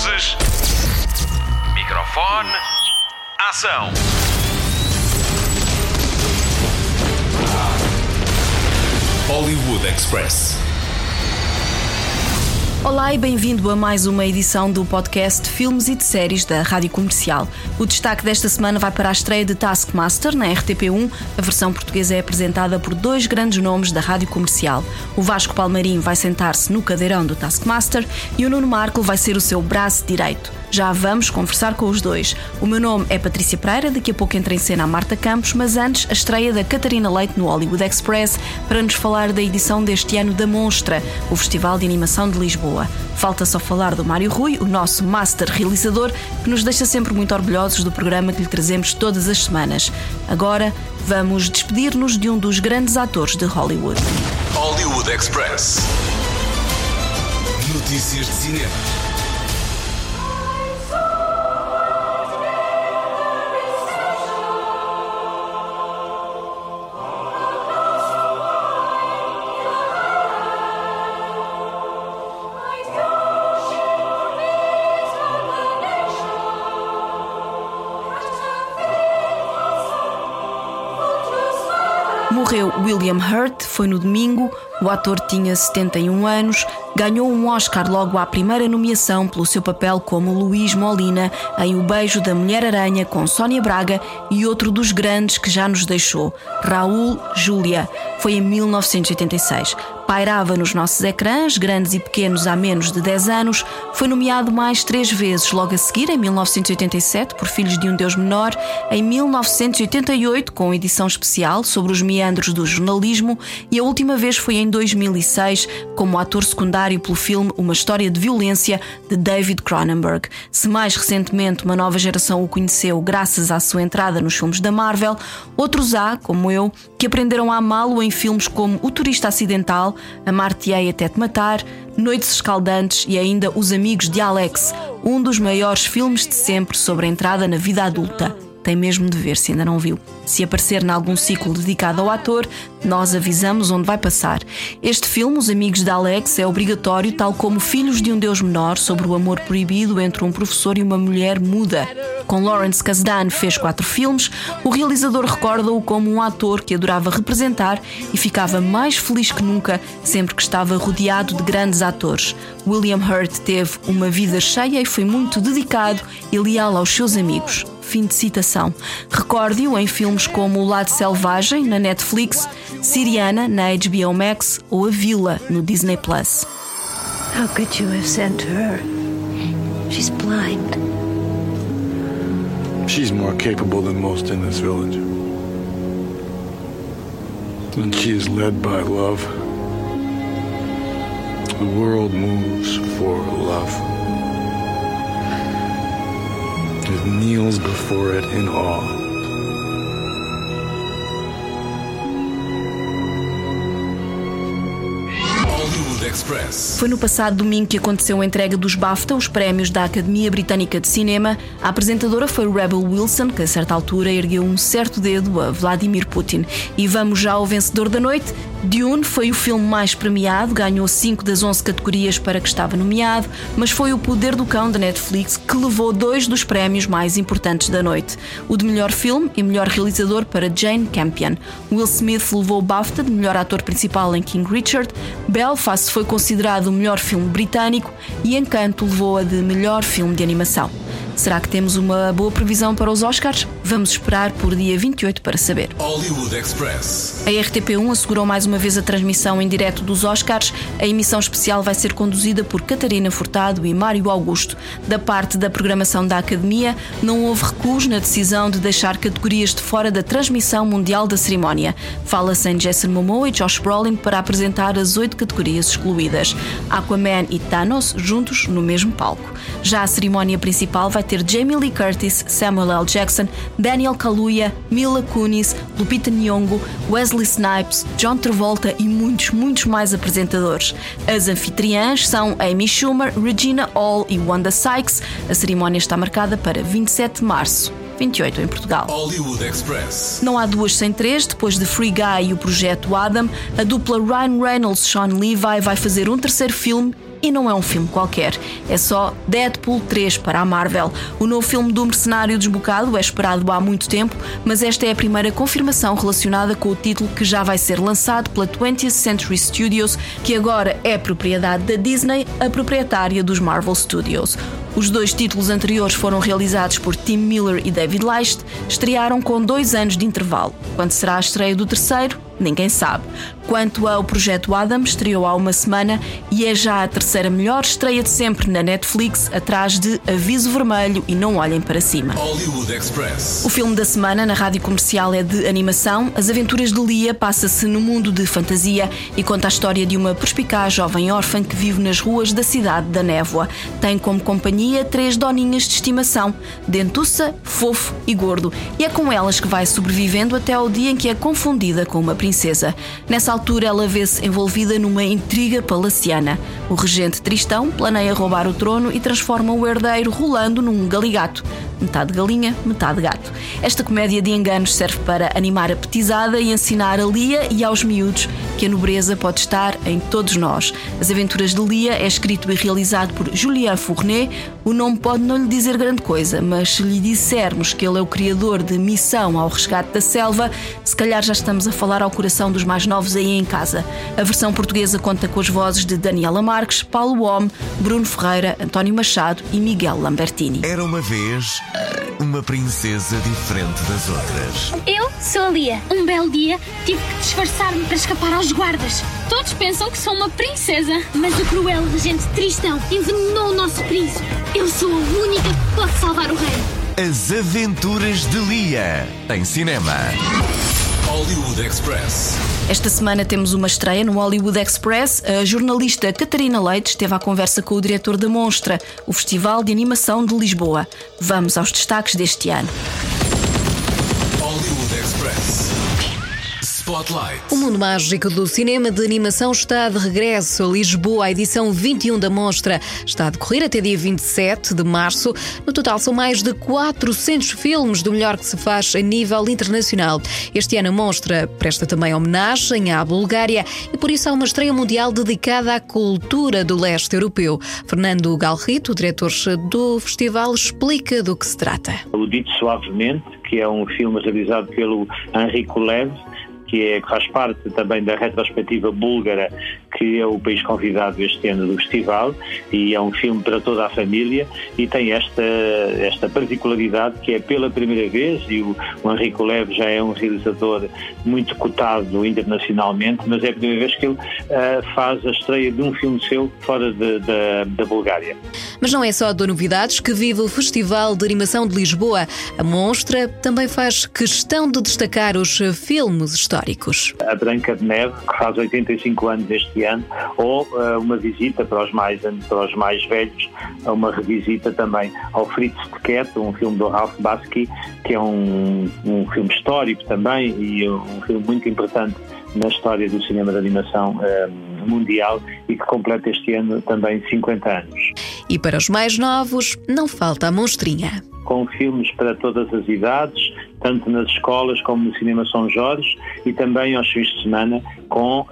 Luzes. Microfone. Ação. Hollywood Express. Olá e bem-vindo a mais uma edição do podcast de Filmes e de Séries da Rádio Comercial. O destaque desta semana vai para a estreia de Taskmaster na RTP1. A versão portuguesa é apresentada por dois grandes nomes da Rádio Comercial. O Vasco Palmarim vai sentar-se no cadeirão do Taskmaster e o Nuno Marco vai ser o seu braço direito. Já vamos conversar com os dois. O meu nome é Patrícia Pereira, daqui a pouco entra em cena a Marta Campos, mas antes a estreia da Catarina Leite no Hollywood Express para nos falar da edição deste ano da Monstra, o Festival de Animação de Lisboa. Falta só falar do Mário Rui, o nosso master realizador, que nos deixa sempre muito orgulhosos do programa que lhe trazemos todas as semanas. Agora vamos despedir-nos de um dos grandes atores de Hollywood. Hollywood Express. Notícias de cinema. William Hurt, foi no domingo. O ator tinha 71 anos, ganhou um Oscar logo à primeira nomeação pelo seu papel como Luís Molina em O Beijo da Mulher-Aranha com Sónia Braga e outro dos grandes que já nos deixou, Raul Júlia. Foi em 1986 pairava nos nossos ecrãs, grandes e pequenos há menos de 10 anos, foi nomeado mais três vezes, logo a seguir, em 1987, por Filhos de um Deus Menor, em 1988, com edição especial sobre os meandros do jornalismo, e a última vez foi em 2006, como ator secundário pelo filme Uma História de Violência, de David Cronenberg. Se mais recentemente uma nova geração o conheceu graças à sua entrada nos filmes da Marvel, outros há, como eu, que aprenderam a amá-lo em filmes como O Turista Acidental, Amar-te-ei até te matar, Noites Escaldantes e ainda Os Amigos de Alex, um dos maiores filmes de sempre sobre a entrada na vida adulta. Tem mesmo de ver se ainda não viu. Se aparecer em algum ciclo dedicado ao ator, nós avisamos onde vai passar. Este filme, Os Amigos de Alex, é obrigatório, tal como Filhos de um Deus Menor, sobre o amor proibido entre um professor e uma mulher muda. Com Lawrence Kasdan fez quatro filmes. O realizador recorda-o como um ator que adorava representar e ficava mais feliz que nunca sempre que estava rodeado de grandes atores. William Hurt teve uma vida cheia e foi muito dedicado e leal aos seus amigos. Fim de citação. Recorde-o em filmes como O Lado Selvagem, na Netflix, Siriana, na HBO Max ou A Vila, no Disney Plus. How could you have sent her? She's blind. She's more capable than most in this village. And she is led by love. The world moves for love. It kneels before it in awe. Express. Foi no passado domingo que aconteceu a entrega dos BAFTA, os prémios da Academia Britânica de Cinema. A apresentadora foi Rebel Wilson, que a certa altura ergueu um certo dedo a Vladimir Putin. E vamos já ao vencedor da noite. Dune foi o filme mais premiado, ganhou 5 das 11 categorias para que estava nomeado, mas foi o Poder do Cão da Netflix que levou dois dos prémios mais importantes da noite: o de melhor filme e melhor realizador para Jane Campion. Will Smith levou o BAFTA de melhor ator principal em King Richard, Belfast foi considerado o melhor filme britânico e Encanto levou a de melhor filme de animação. Será que temos uma boa previsão para os Oscars? Vamos esperar por dia 28 para saber. Hollywood Express. A RTP1 assegurou mais uma vez a transmissão em direto dos Oscars. A emissão especial vai ser conduzida por Catarina Furtado e Mário Augusto. Da parte da programação da Academia, não houve recuos na decisão de deixar categorias de fora da transmissão mundial da cerimónia. Fala-se em Jason Momoa e Josh Brolin para apresentar as oito categorias excluídas. Aquaman e Thanos juntos no mesmo palco. Já a cerimónia principal vai ter Jamie Lee Curtis, Samuel L. Jackson, Daniel Kaluuya, Mila Kunis, Lupita Nyong'o, Wesley Snipes, John Travolta e muitos, muitos mais apresentadores. As anfitriãs são Amy Schumer, Regina Hall e Wanda Sykes. A cerimónia está marcada para 27 de março. 28 em Portugal. Hollywood Express. Não há duas sem três. Depois de Free Guy e o projeto Adam, a dupla Ryan Reynolds-Sean Levi vai fazer um terceiro filme E não é um filme qualquer, é só Deadpool 3 para a Marvel. O novo filme do Mercenário Desbocado é esperado há muito tempo, mas esta é a primeira confirmação relacionada com o título que já vai ser lançado pela 20th Century Studios, que agora é propriedade da Disney, a proprietária dos Marvel Studios. Os dois títulos anteriores foram realizados por Tim Miller e David Leist, estrearam com dois anos de intervalo. Quando será a estreia do terceiro? Ninguém sabe. Quanto ao projeto Adam, estreou há uma semana e é já a terceira melhor estreia de sempre na Netflix, atrás de Aviso Vermelho e Não Olhem para Cima. O filme da semana na rádio comercial é de animação. As Aventuras de Lia passa-se no mundo de fantasia e conta a história de uma perspicaz jovem órfã que vive nas ruas da cidade da Névoa. Tem como companhia três doninhas de estimação, dentuça, fofo e gordo, e é com elas que vai sobrevivendo até ao dia em que é confundida com uma princesa. Nessa altura, ela vê-se envolvida numa intriga palaciana. O regente Tristão planeia roubar o trono e transforma o herdeiro rolando num galigato. Metade galinha, metade gato. Esta comédia de enganos serve para animar a petizada e ensinar a Lia e aos miúdos que a nobreza pode estar em todos nós. As Aventuras de Lia é escrito e realizado por Julien Fournet. O nome pode não lhe dizer grande coisa, mas se lhe dissermos que ele é o criador de Missão ao Resgate da Selva, se calhar já estamos a falar ao coração dos mais novos aí em casa. A versão portuguesa conta com as vozes de Daniela Marques, Paulo Homme, Bruno Ferreira, António Machado e Miguel Lambertini. Era uma vez uma princesa diferente das outras. Eu sou a Lia. Um belo dia tive que disfarçar-me para escapar aos guardas. Todos pensam que sou uma princesa, mas o cruel regente Tristão envenenou o nosso príncipe. Eu sou a única que pode salvar o reino. As Aventuras de Lia. Em cinema. Hollywood Express. Esta semana temos uma estreia no Hollywood Express. A jornalista Catarina Leite esteve à conversa com o diretor da Monstra, o Festival de Animação de Lisboa. Vamos aos destaques deste ano. Spotlight. O mundo mágico do cinema de animação está de regresso a Lisboa. A edição 21 da mostra está a decorrer até dia 27 de março. No total, são mais de 400 filmes do melhor que se faz a nível internacional. Este ano a mostra presta também homenagem à Bulgária e por isso há uma estreia mundial dedicada à cultura do leste europeu. Fernando Galrito, diretor do festival, explica do que se trata. O Dito Suavemente, que é um filme realizado pelo Henrique Lev, que, é, que faz parte também da retrospectiva búlgara, que é o país convidado este ano do festival, e é um filme para toda a família, e tem esta, esta particularidade que é pela primeira vez, e o, o Henrique Lev já é um realizador muito cotado internacionalmente, mas é a primeira vez que ele uh, faz a estreia de um filme seu fora de, de, da Bulgária. Mas não é só de novidades que vive o Festival de Animação de Lisboa. A monstra também faz questão de destacar os filmes históricos. A Branca de Neve, que faz 85 anos este ano, ou uh, uma visita para os mais, para os mais velhos, uma revisita também ao Fritz de Ket, um filme do Ralph Bakshi, que é um, um filme histórico também e um filme muito importante na história do cinema de animação uh, mundial e que completa este ano também 50 anos. E para os mais novos, não falta a monstrinha. Com filmes para todas as idades, tanto nas escolas como no Cinema São Jorge e também aos fins de semana com uh,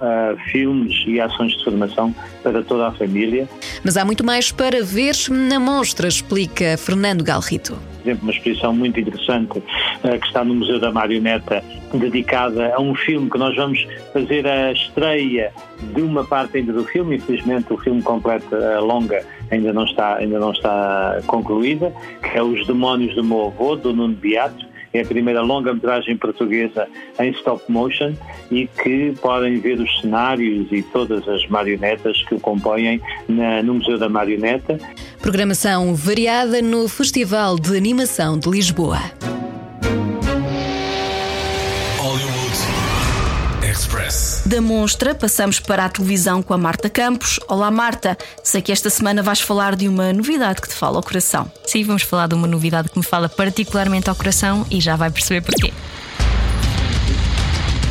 filmes e ações de formação para toda a família. Mas há muito mais para ver na mostra, explica Fernando Galrito. Por exemplo, uma exposição muito interessante uh, que está no Museu da Marioneta, dedicada a um filme que nós vamos fazer a estreia de uma parte ainda do filme, infelizmente o filme completo, a longa, ainda não está, ainda não está concluída, que é Os Demónios do Meu Avô, do Nuno Beato, é a primeira longa-metragem portuguesa em stop motion e que podem ver os cenários e todas as marionetas que o compõem na, no Museu da Marioneta. Programação variada no Festival de Animação de Lisboa. Da monstra, passamos para a televisão com a Marta Campos. Olá, Marta. Sei que esta semana vais falar de uma novidade que te fala ao coração. Sim, vamos falar de uma novidade que me fala particularmente ao coração e já vai perceber porquê.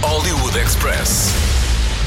Hollywood Express.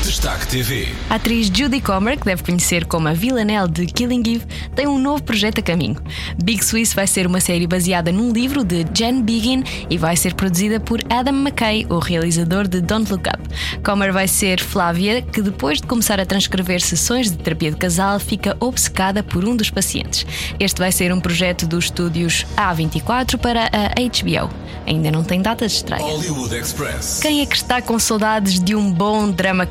Destaque. TV. A atriz Judy Comer, que deve conhecer como a Villanelle de Killing Eve, tem um novo projeto a caminho. Big Swiss vai ser uma série baseada num livro de Jen Biggin e vai ser produzida por Adam McKay, o realizador de Don't Look Up. Comer vai ser Flávia, que depois de começar a transcrever sessões de terapia de casal, fica obcecada por um dos pacientes. Este vai ser um projeto dos estúdios A24 para a HBO. Ainda não tem data de estreia. Hollywood Express. Quem é que está com saudades de um bom drama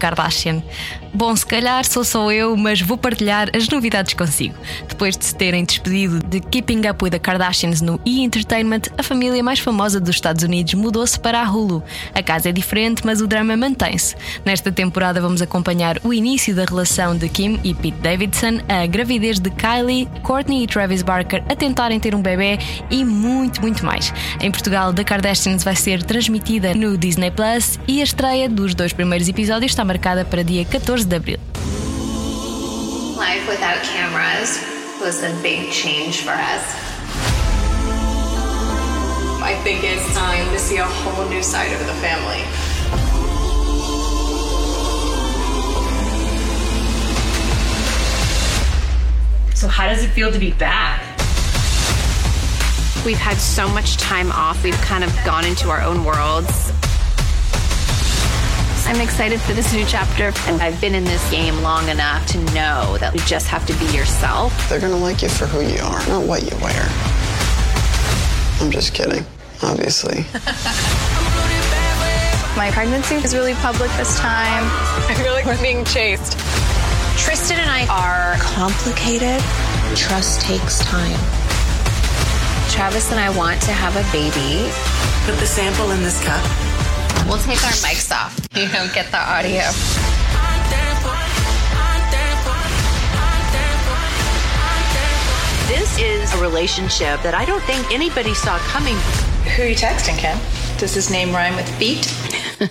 Bom, se calhar sou só eu, mas vou partilhar as novidades consigo. Depois de se terem despedido de Keeping Up with the Kardashians no E! Entertainment, a família mais famosa dos Estados Unidos mudou-se para a Hulu. A casa é diferente, mas o drama mantém-se. Nesta temporada vamos acompanhar o início da relação de Kim e Pete Davidson, a gravidez de Kylie, Courtney e Travis Barker a tentarem ter um bebê e muito, muito mais. Em Portugal, The Kardashians vai ser transmitida no Disney Plus e a estreia dos dois primeiros episódios está marcada para dia 14 de abril. Life without cameras was a big change for us. I think it's time to see a whole new side of the family. So, how does it feel to be back? We've had so much time off, we've kind of gone into our own worlds. I'm excited for this new chapter, and I've been in this game long enough to know that you just have to be yourself. They're gonna like you for who you are, not what you wear. I'm just kidding, obviously. My pregnancy is really public this time. I feel like we're being chased. Tristan and I are complicated. Trust takes time. Travis and I want to have a baby. Put the sample in this cup. We'll take our mics off. You don't get the audio. This is a relationship that I don't think anybody saw coming. Who are you texting, Ken? Does his name rhyme with beat?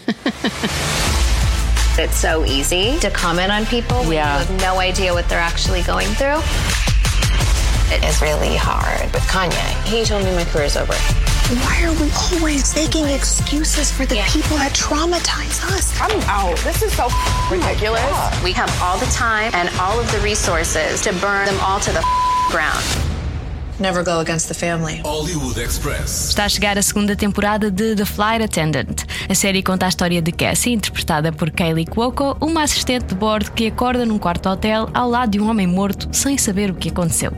it's so easy to comment on people when Yeah. you have no idea what they're actually going through. It is really hard. With Kanye, he told me my career's over. Why are we always making excuses for the people that traumatize us? I'm out. This is so ridiculous. We have all the time and all of the resources to burn them all to the ground. Never go against the family. Hollywood Express. Está a chegar a segunda temporada de The Flight Attendant. A série conta a história de Cassie, interpretada por Kaylee Cuoco, uma assistente de bordo que acorda num quarto hotel ao lado de um homem morto sem saber o que aconteceu.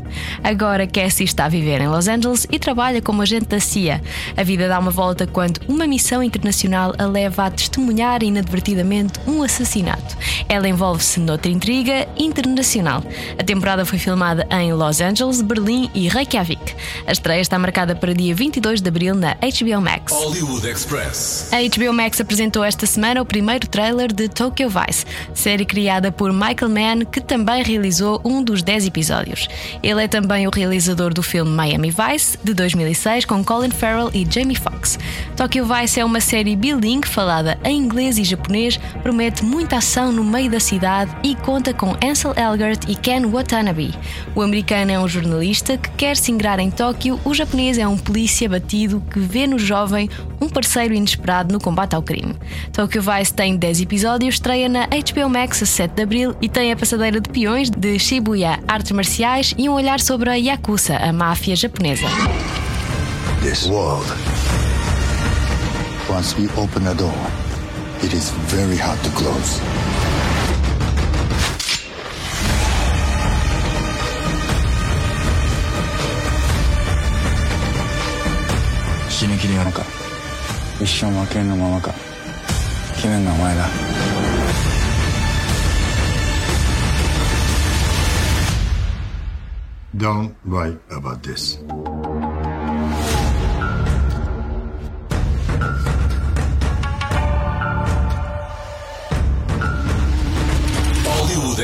Agora Cassie está a viver em Los Angeles e trabalha como agente da CIA. A vida dá uma volta quando uma missão internacional a leva a testemunhar inadvertidamente um assassinato. Ela envolve-se noutra intriga internacional. A temporada foi filmada em Los Angeles, Berlim e Reykjavik. A estreia está marcada para dia 22 de abril na HBO Max. Hollywood Express. A HBO Max apresentou esta semana o primeiro trailer de Tokyo Vice, série criada por Michael Mann, que também realizou um dos 10 episódios. Ele é também o realizador do filme Miami Vice, de 2006, com Colin Farrell e Jamie Foxx. Tokyo Vice é uma série bilingue falada em inglês e japonês, promete muita ação no meio da cidade e conta com Ansel Elgort e Ken Watanabe. O americano é um jornalista que quer se ingrar em Tóquio, o japonês é um polícia batido que vê no jovem um parceiro inesperado no combate ao crime. Tokyo Vice tem 10 episódios, estreia na HBO Max a 7 de abril e tem a passadeira de peões de Shibuya, artes marciais e um olhar sobre a Yakuza, a máfia japonesa. This world. Once we open a door, it is very hard to close. 死ぬ気でやるか。一生負けんのままか。決めんのはお前だ「Don't write about this」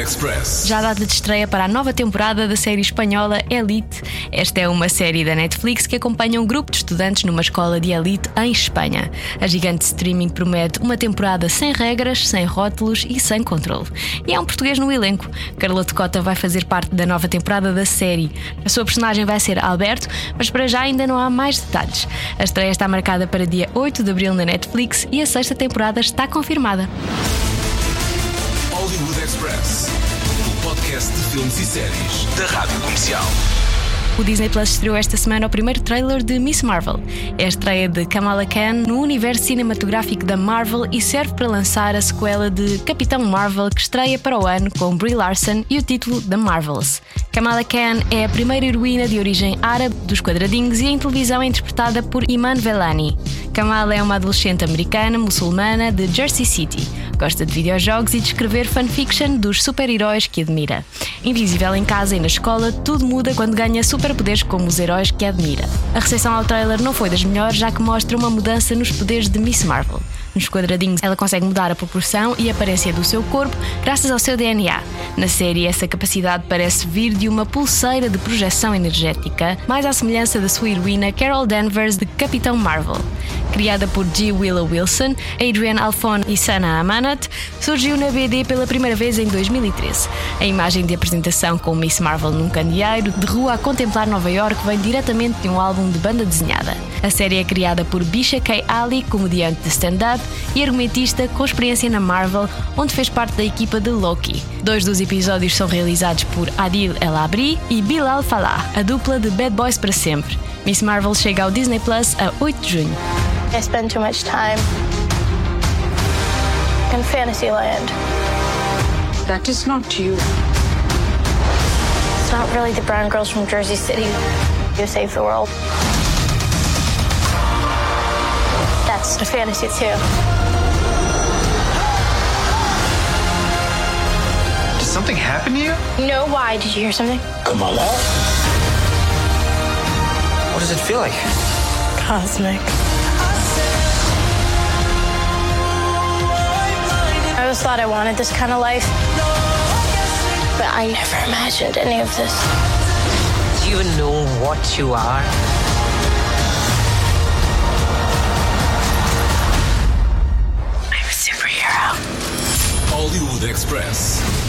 Express. Já data de estreia para a nova temporada da série espanhola Elite. Esta é uma série da Netflix que acompanha um grupo de estudantes numa escola de elite em Espanha. A gigante streaming promete uma temporada sem regras, sem rótulos e sem controle. E há um português no elenco. Carloto Cota vai fazer parte da nova temporada da série. A sua personagem vai ser Alberto, mas para já ainda não há mais detalhes. A estreia está marcada para dia 8 de abril na Netflix e a sexta temporada está confirmada. Express. O podcast de filmes e séries da Rádio Comercial. O Disney Plus estreou esta semana o primeiro trailer de Miss Marvel. É a estreia de Kamala Khan no universo cinematográfico da Marvel e serve para lançar a sequela de Capitão Marvel que estreia para o ano com Brie Larson e o título The Marvels. Kamala Khan é a primeira heroína de origem árabe dos quadradinhos e em televisão é interpretada por Iman Velani. Kamala é uma adolescente americana muçulmana de Jersey City. Gosta de videojogos e de escrever fanfiction dos super-heróis que admira. Invisível em casa e na escola, tudo muda quando ganha superpoderes como os heróis que admira. A recepção ao trailer não foi das melhores, já que mostra uma mudança nos poderes de Miss Marvel. Nos quadradinhos, ela consegue mudar a proporção e aparência do seu corpo graças ao seu DNA. Na série, essa capacidade parece vir de uma pulseira de projeção energética, mais à semelhança da sua heroína Carol Danvers de Capitão Marvel. Criada por G. Willow Wilson, Adrian Alphon e Sana Amanat, surgiu na BD pela primeira vez em 2013. A imagem de apresentação com Miss Marvel num candeeiro, de rua a contemplar Nova York, vem diretamente de um álbum de banda desenhada. A série é criada por Bisha K. Ali, comediante de stand-up e argumentista com experiência na Marvel, onde fez parte da equipa de Loki. Dois dos episódios são realizados por Adil El Abri e Bilal Falah, a dupla de Bad Boys para sempre. Miss Marvel chega ao Disney Plus a 8 de junho. I spend too much time in Fantasyland. That is not you. It's not really the brown girls from Jersey City who save the world. That's a fantasy too. Did something happen to you? No, why? Did you hear something? Kamala? What does it feel like? Cosmic. I always thought I wanted this kind of life, but I never imagined any of this. Do you even know what you are? I'm a superhero. Hollywood Express.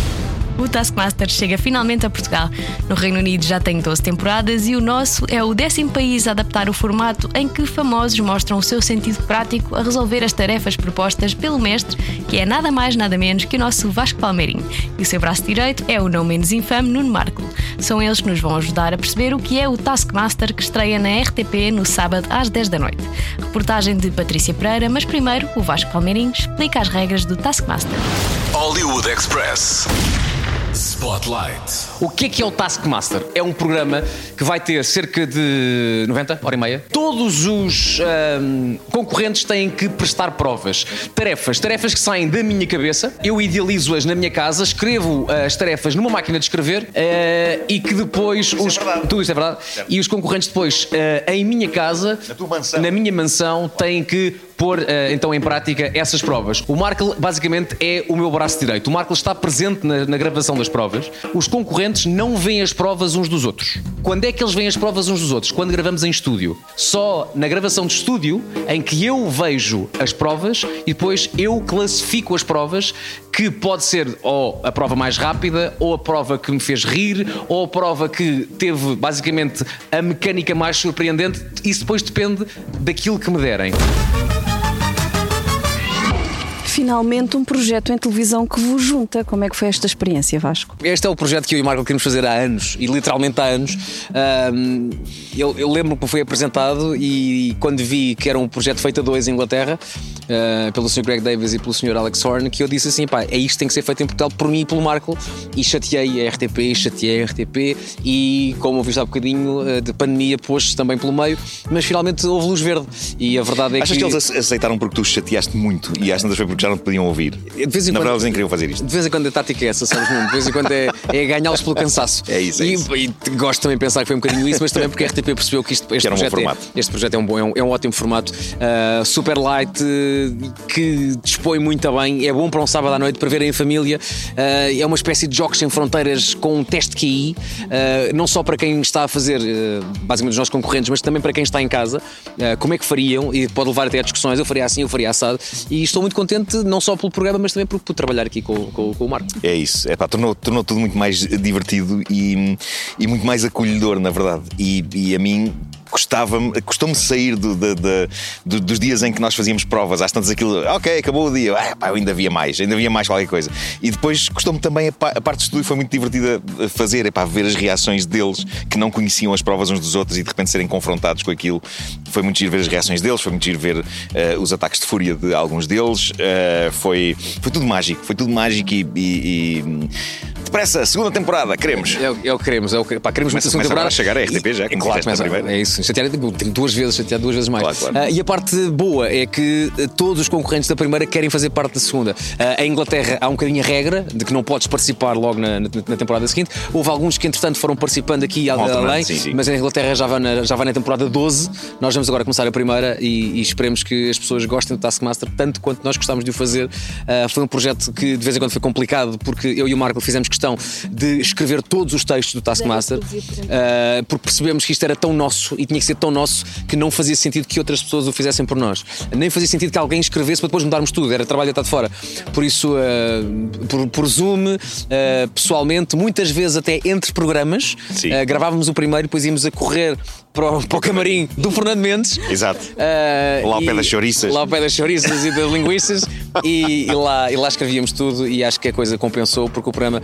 O Taskmaster chega finalmente a Portugal. No Reino Unido já tem 12 temporadas e o nosso é o décimo país a adaptar o formato em que famosos mostram o seu sentido prático a resolver as tarefas propostas pelo mestre, que é nada mais nada menos que o nosso Vasco Palmeirinho. E o seu braço direito é o não menos infame Nuno Marco. São eles que nos vão ajudar a perceber o que é o Taskmaster que estreia na RTP no sábado às 10 da noite. Reportagem de Patrícia Pereira, mas primeiro o Vasco Palmeirinho explica as regras do Taskmaster. Hollywood Express. Spotlight. O que é que é o Taskmaster? É um programa que vai ter cerca de 90, hora e meia. Todos os ahm, concorrentes têm que prestar provas. Tarefas. Tarefas que saem da minha cabeça. Eu idealizo-as na minha casa, escrevo ah, as tarefas numa máquina de escrever ah, e que depois. os, tudo isto é verdade. E os concorrentes depois, ah, em minha casa, na, minha mansão, têm que pôr eh, então em prática essas provas. O Markle basicamente é o meu braço direito. O Markle está presente na, na gravação das provas. Os concorrentes não veem as provas uns dos outros. Quando é que eles veem as provas uns dos outros? Quando gravamos em estúdio. Só na gravação de estúdio em que eu vejo as provas e depois eu classifico as provas que pode ser ou a prova mais rápida, ou a prova que me fez rir, ou a prova que teve basicamente a mecânica mais surpreendente. Isso depois depende daquilo que me derem. Finalmente um projeto em televisão que vos junta. Como é que foi esta experiência, Vasco? Este é o projeto que eu e o Marco queremos fazer há anos, e literalmente há anos. Ahm, eu, eu lembro que foi apresentado e quando vi que era um projeto feito a dois em Inglaterra, ah, pelo Sr. Greg Davis e pelo Sr. Alex Horn, que eu disse assim: pá, é isto que tem que ser feito em Portugal por mim e pelo Marco. E chateei a RTP, chateei a RTP, e como ouviste há bocadinho, ah, de pandemia pôs também pelo meio, mas finalmente houve luz verde. E a verdade é Achas que. que eles aceitaram porque tu chateaste muito e às tantas foi porque já não te podiam ouvir? De vez em Na quando- verdade, eles nem queriam fazer isto. De vez em quando a tática é essa, sabes, Nuno? De vez em quando é, é ganhá-los pelo cansaço. É isso, é e, isso. e gosto também de pensar que foi um bocadinho isso, mas também porque a RTP percebeu que isto, este, era um projeto é, este projeto é um, bom, é um, é um ótimo formato. Uh, super light, uh, que dispõe muito bem, é bom para um sábado à noite para ver em família. Uh, é uma espécie de jogos sem fronteiras com um teste QI, uh, não só para quem está a fazer, basicamente os nossos concorrentes, mas também para quem está em casa. Como é que fariam? E pode levar até a discussões. Eu faria assim, eu faria assado. E estou muito contente, não só pelo programa, mas também por, por trabalhar aqui com, com, com o Marco. É isso, é pá, tornou, tornou tudo muito mais divertido e, e muito mais acolhedor, na verdade. E, e a mim custava-me, custou-me sair do, do- dos dias em que nós fazíamos provas. Às tantas aquilo, ok, acabou o dia, ah, pá, ainda havia mais, ainda havia mais qualquer coisa. E depois custou-me também a, a parte de estúdio, foi muito divertida a fazer, é pá, ver as reações deles que não conheciam as provas uns dos outros e de repente serem confrontados com aquilo. Foi muito giro ver as reações deles, foi muito giro ver eh, os ataques de fúria de alguns deles. Eh, foi, foi tudo mágico, foi tudo mágico e. e, e depressa, segunda temporada, queremos. É, o- é o que queremos, é o pá, queremos Começa- muita segunda começa agora temporada. a chegar a RTP já, E- como claro, começa- primeira. é isso. Chatear, tipo, tenho duas vezes, chatear duas vezes mais. Claro, claro. Ah, e a parte boa é que eh, todos os concorrentes da primeira querem fazer parte da segunda. Ah, em Inglaterra há um bocadinho a regra de que não podes participar logo na, na- na temporada seguinte. Houve alguns que, entretanto, foram participando aqui Alternando, além, sim, sim. mas em Inglaterra já vai, na, já vai na temporada 12. Nós vamos agora começar a primeira e, e esperemos que as pessoas gostem do Taskmaster tanto quanto nós gostámos de o fazer. Ah, foi um projeto que de vez em quando foi complicado porque eu e o Marco fizemos questão de escrever todos os textos do Taskmaster ah, porque percebemos que isto era tão nosso e tinha que ser tão nosso que não fazia sentido que outras pessoas o fizessem por nós. Nem fazia sentido que alguém escrevesse para depois mudarmos tudo, era trabalho deitado fora. Por isso, ah, por, por Zoom, ah, pessoalmente, muitas vezes até entre programas, ah, gravávamos o primeiro e depois íamos a correr para o, para o camarim do Fernando Mendes. Exato. Ah, Lá ao pé e- das chouriças. Lá ao pé das chouriças e das linguiças. e, e lá, e lá escrevíamos tudo e acho que a coisa compensou porque o programa.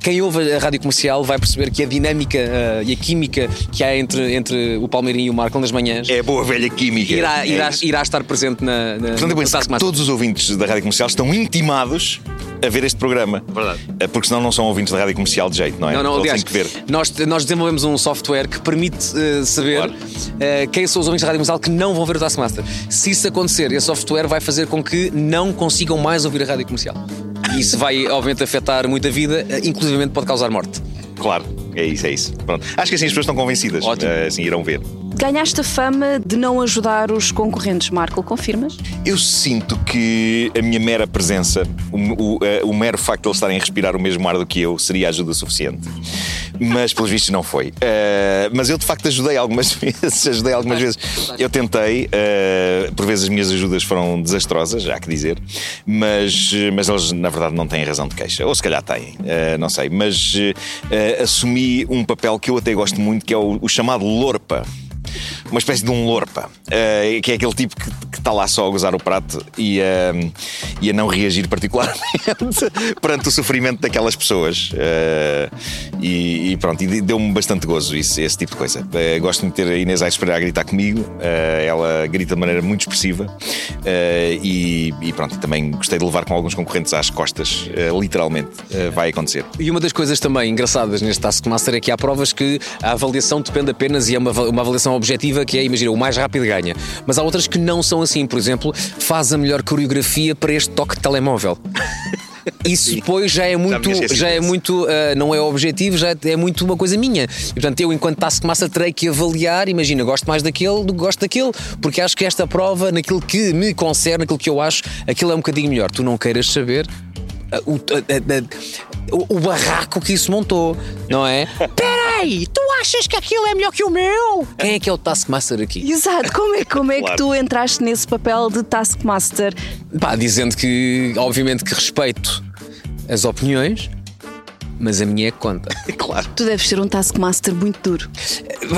Quem ouve a rádio comercial vai perceber que a dinâmica ah, e a química que há entre, entre o Palmeirinho e o Marco nas manhãs. É a boa velha química. Irá, É irá, isso. irá estar presente na. na Portanto, eu penso que todos os ouvintes da rádio comercial estão intimados a ver este programa. Verdade. Eh, Porque senão não são ouvintes da rádio comercial de jeito, não é? Não, não, aliás. Nós, nós desenvolvemos um software que permite eh, saber eh, quem são os ouvintes da Rádio Comercial que não vão ver o Taskmaster. Se isso acontecer, esse software vai fazer com que não consigam mais ouvir a Rádio Comercial. E isso vai, obviamente, afetar muito a vida, eh, inclusive pode causar morte. Claro, é isso, é isso. Pronto. Acho que assim as pessoas estão convencidas. Eh, Assim irão ver. Ganhaste a fama de não ajudar os concorrentes, Marco, confirmas? Eu sinto que a minha mera presença, o, o, o mero facto de eles estarem a respirar o mesmo ar do que eu, seria ajuda suficiente. Mas, pelos vistos, não foi. Eh, mas eu, de facto, ajudei algumas vezes. Ajudei algumas vezes. Eu tentei, eh, por vezes as minhas ajudas foram desastrosas, já há que dizer, mas, mas eles, na verdade, não têm razão de queixa. Ou se calhar têm, eh, não sei. Mas eh, assumi um papel que eu até gosto muito, que é o, o chamado Lorpa uma espécie de um lorpa, eh, que é aquele tipo que, que está lá só a gozar o prato e, eh, e a não reagir particularmente perante o sofrimento daquelas pessoas. Eh, e, e pronto, e deu-me bastante gozo isso, esse tipo de coisa. Gosto de ter a Inês Aires Pereira a gritar comigo, ela grita de maneira muito expressiva e, e pronto, também gostei de levar com alguns concorrentes às costas, literalmente. Vai acontecer. E uma das coisas também engraçadas neste Taskmaster é que há provas que a avaliação depende apenas e é uma, uma avaliação objetiva que é, imagina, o mais rápido ganha. Mas há outras que não são assim. Por exemplo, faz a melhor coreografia para este toque de telemóvel. Isso depois já é muito, já é muito ah, não é objetivo, já é muito uma coisa minha. E, portanto, eu, enquanto Taskmaster, terei que avaliar. Imagina, gosto mais daquele do que gosto daquele, porque acho que esta prova, naquilo que me concerne, naquilo que eu acho, aquilo é um bocadinho melhor. Tu não queiras saber ah, o, ah, o- o barraco que isso montou, não é? Peraí, tu achas que aquilo é melhor que o meu? Quem é que é o Taskmaster aqui? Exato, como é, como é Claro. que tu entraste nesse papel de Taskmaster? Pá, dizendo que, obviamente, que respeito as opiniões, mas a minha é que conta. claro. Tu deves ser um Taskmaster muito duro.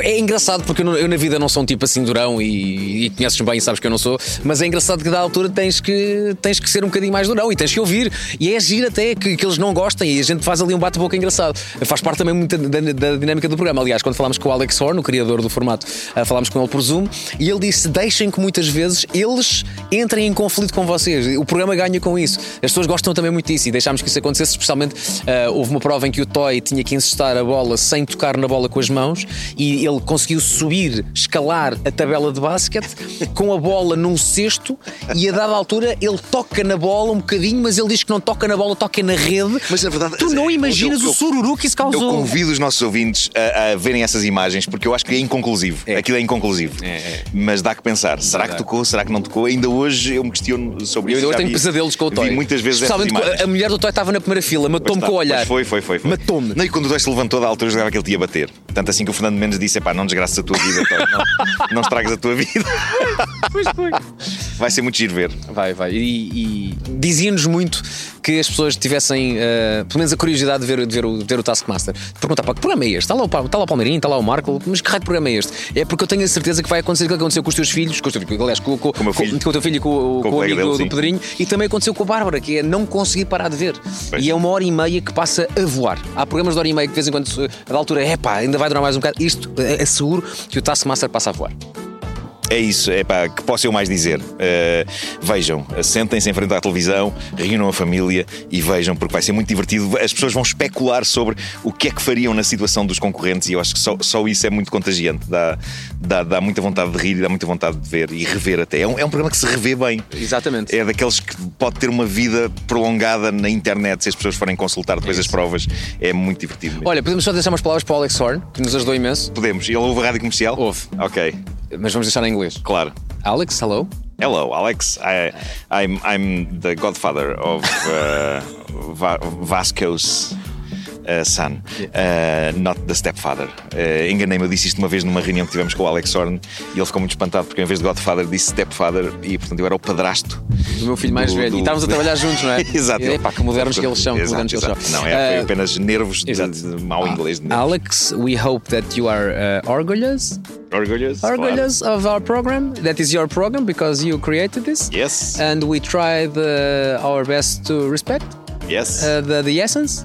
É engraçado porque eu, não- eu na vida não sou um tipo assim durão e, e conheces-me bem e sabes que eu não sou, mas é engraçado que da altura tens que, tens que ser um bocadinho mais durão e tens que ouvir. E é agir até que, que eles não gostem e a gente faz ali um bate-boca engraçado. Faz parte também muito da, da- da dinâmica do programa. Aliás, quando falámos com o Alex Horn, o criador do formato, ah, falámos com ele por Zoom e ele disse: deixem que muitas vezes eles entrem em conflito com vocês. O programa ganha com isso. As pessoas gostam também muito disso e deixámos que isso acontecesse, especialmente ah, houve uma prova em que o Toy tinha que incestar a bola sem tocar na bola com as mãos e ele conseguiu subir, escalar a tabela de basquete com a bola num cesto e a dada altura ele toca na bola um bocadinho, mas ele diz que não toca na bola, toca na rede. Mas na verdade, tu não imaginas eu- eu- o sururu que isso Eu causou. convido os nossos ouvintes a, a verem essas imagens porque eu acho que é inconclusivo. Aquilo é inconclusivo. Mas dá que pensar: será que tocou? Será que não tocou? Ainda hoje eu me questiono sobre Eu isso. Já tenho vi- pesadelos com o Toy. Muitas vezes Especialmente a mulher do Toy estava na primeira fila, matou-me com o está, olhar. foi, foi, foi. Matou-me. Não, e quando o Toy se levantou da altura, eu jogava que ele te ia bater. Tanto assim que o Fernando Mendes disse: pá, não desgraças a tua vida. Não, não estragas a tua vida. Pois foi. Vai ser muito giro ver. Vai, vai. E, e dizia-nos muito que as pessoas tivessem, uh, pelo menos, a curiosidade de ver, de ver, o, de ver o Taskmaster. Perguntar, pá, que programa é este? Está lá, o, está lá o Palmeirinho, está lá o Marco, mas que raio de programa é este? É porque eu tenho a certeza que vai acontecer o que aconteceu com os teus filhos, com aliás, com, com, com, filho. com o teu filho e com, Com o amigo dele, do. Pedrinho, e também aconteceu com a Bárbara, que é não conseguir parar de ver. E é uma hora e meia que passa a voar. Há programas de hora e meia que de vez em quando, da altura, é pá, ainda vai durar mais um bocado. Isto, é é seguro que o Taskmaster passa a voar. É isso, é pá, que posso eu mais dizer? Uh, vejam, sentem-se em frente à televisão, reúnam a família e vejam, porque vai ser muito divertido. As pessoas vão especular sobre o que é que fariam na situação dos concorrentes e eu acho que só, só isso é muito contagiante. Dá, dá, dá muita vontade de rir e dá muita vontade de ver e rever até. É um, é um programa que se revê bem. Exatamente. É daqueles que pode ter uma vida prolongada na internet se as pessoas forem consultar depois as provas. É muito divertido. mesmo. Olha, podemos só deixar umas palavras para o Alex Horn, que nos ajudou imenso. Podemos. Ele ouve a rádio comercial? Ouve. Ok. Mas vamos deixar em inglês. Claro. Alex, hello. Hello, Alex. I, I'm I'm the godfather of uh, Va- Vasco's uh, son, uh, not the stepfather. Uh, Enganei-me, eu disse isto uma vez numa reunião que tivemos com o Alex Horn e ele ficou muito espantado porque em vez de godfather disse stepfather e portanto eu era o padrasto Do meu filho mais do- velho. do- E estávamos a trabalhar juntos, não é? Exato. E, epá, que modernos que eles são. Exato, que eles são. Não, é, foi Ah, apenas nervos de, de mau inglês. de nervos. Alex, we hope that you are uh, orgulous, Orgulhous? claro. orgulous of our program. That is your program because you created this. Yes. And we tried our best to respect Yes. uh, the, the essence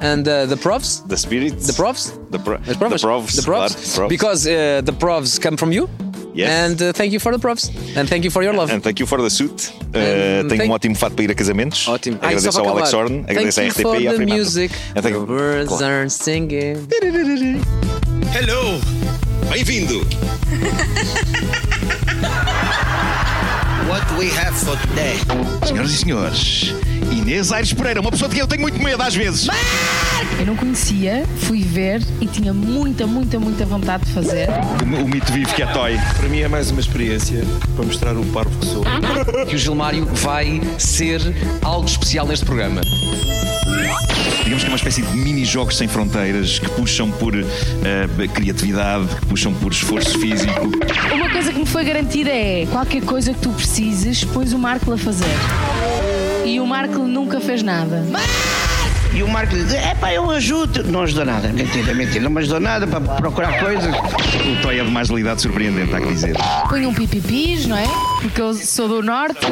and uh, the profs. the spirits. The profs. The, pro- The profs. The profs. The profs. profs. Because uh, the profs come from you. Yes. And uh, thank you for the profs. And thank you for your love. And thank you for the suit. Uh, And tenho thank- um ótimo fato para ir a casamentos. Ótimo. Isso Agradeço só ao Alex. Horn, agradeço à you RTP for e à the music. And thank- The birds Claro. are singing. Hello! Bem-vindo! What we have for today? Senhoras e senhores, Inês Aires Pereira, uma pessoa de quem eu tenho muito medo às vezes. Eu não conhecia, fui ver e tinha muita, muita, muita vontade de fazer. O, o mito vive que é toy. Para mim é mais uma experiência para mostrar o parvo que sou. Que o Gilmário vai ser algo especial neste programa. Digamos que é uma espécie de mini-jogos sem fronteiras que puxam por eh, criatividade, que puxam por esforço físico. Uma coisa que me foi garantida é qualquer coisa que tu precises, pões o Marco a fazer. E o Marco nunca fez nada. E o Marco diz: é pá, eu ajudo. Não ajudou nada. Mentira, mentira. Não me ajudou nada para procurar coisas. O toy é de uma agilidade surpreendente, há que dizer. Põe um pipipis, não é? Porque eu sou do norte.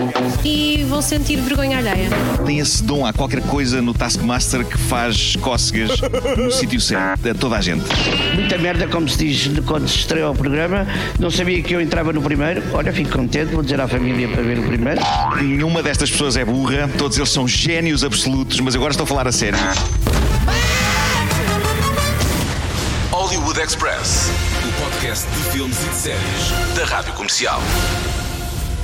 E vou sentir vergonha alheia. Tem esse dom, há qualquer coisa no Taskmaster que faz cócegas no sítio certo. A toda a gente. Muita merda, como se diz de quando se estreou o programa. Não sabia que eu entrava no primeiro. Olha, fico contente. Vou dizer à família para ver o primeiro. Nenhuma destas pessoas é burra, todos eles são génios absolutos, mas agora estou a falar a sério. Hollywood Express, o podcast de filmes e de séries da Rádio Comercial.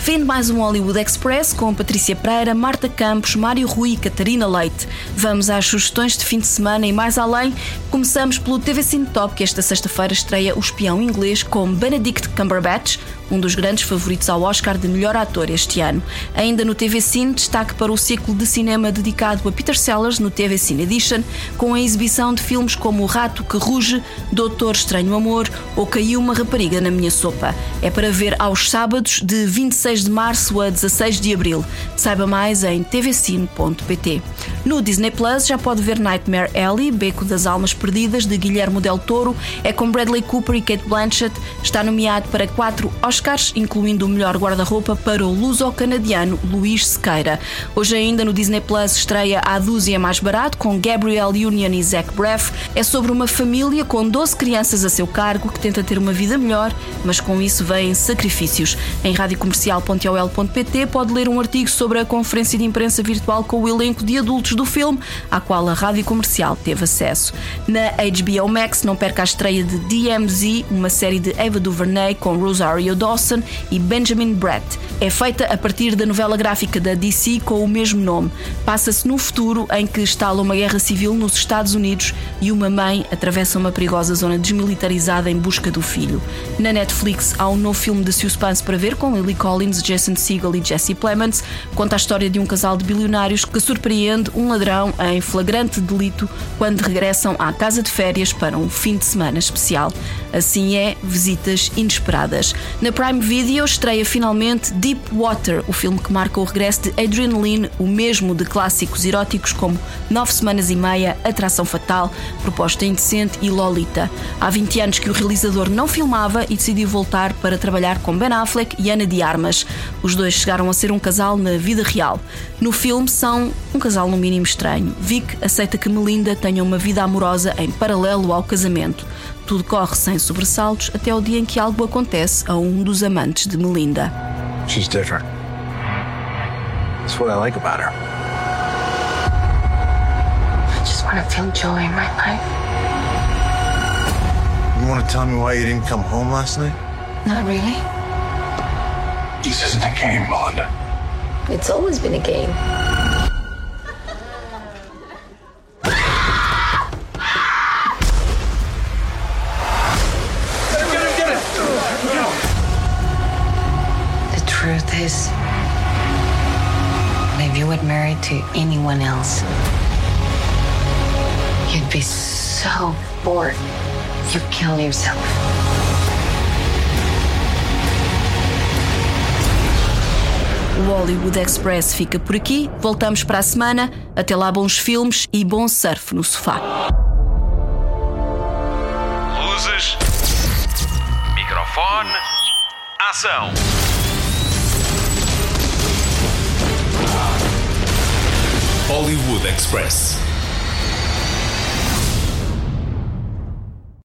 Fim de mais um Hollywood Express com Patrícia Pereira, Marta Campos, Mário Rui e Catarina Leite. Vamos às sugestões de fim de semana e mais além. Começamos pelo TV Cine Top, que esta sexta-feira estreia O Espião Inglês com Benedict Cumberbatch, um dos grandes favoritos ao Oscar de melhor ator este ano. Ainda no TV Cine, destaque para o ciclo de cinema dedicado a Peter Sellers no TV Cine Edition, com a exibição de filmes como O Rato que Ruge, Doutor Estranho Amor ou Caiu uma Rapariga na Minha Sopa. É para ver aos sábados de 26 de março a 16 de abril. Saiba mais em tvcine.pt. No Disney Plus já pode ver Nightmare Alley, Beco das Almas Perdidas, de Guilherme Del Toro. É com Bradley Cooper e Kate Blanchett. Está nomeado para quatro Oscars, incluindo o melhor guarda-roupa para o luso-canadiano Luís Sequeira. Hoje ainda no Disney Plus estreia A Dúzia Mais Barato, com Gabriel Union e Zach Braff. É sobre uma família com 12 crianças a seu cargo que tenta ter uma vida melhor, mas com isso vêm sacrifícios. Em radiocomercial.ol.pt pode ler um artigo sobre a conferência de imprensa virtual com o elenco de adultos do filme, à qual a Rádio Comercial teve acesso. Na HBO Max não perca a estreia de DMZ, uma série de Ava DuVernay com Rosario Dawson e Benjamin Bratt. É feita a partir da novela gráfica da DC com o mesmo nome. Passa-se num futuro em que estala uma guerra civil nos Estados Unidos e uma mãe atravessa uma perigosa zona desmilitarizada em busca do filho. Na Netflix há um novo filme de suspense para ver com Lily Collins Jason Segel e Jesse Plemons, conta a história de um casal de bilionários que surpreende um ladrão em flagrante delito quando regressam à casa de férias para um fim de semana especial. Assim é, visitas inesperadas. Na Prime Video estreia finalmente Deep Water, o filme que marca o regresso de Adrenaline, o mesmo de clássicos eróticos como Nove Semanas e Meia, Atração Fatal, Proposta Indecente e Lolita. Há 20 anos que o realizador não filmava e decidiu voltar para trabalhar com Ben Affleck e Ana de Armas. Os dois chegaram a ser um casal na vida real. No filme são um casal no mínimo estranho. Vic aceita que Melinda tenha uma vida amorosa em paralelo ao casamento. Tudo corre sem sobressaltos até o dia em que algo acontece a um dos amantes de Melinda. She's different. That's what I like about her. I just want to feel joy in my life. You want to tell me why you didn't come home last night? Not really. This isn't a game, Melinda. It's always been a game. To anyone else, you'd be so bored, you'd kill yourself. O Hollywood Express fica por aqui. Voltamos para a semana. Até lá, bons filmes e bom surf no sofá. Luzes. Microfone. Ação. Hollywood Express.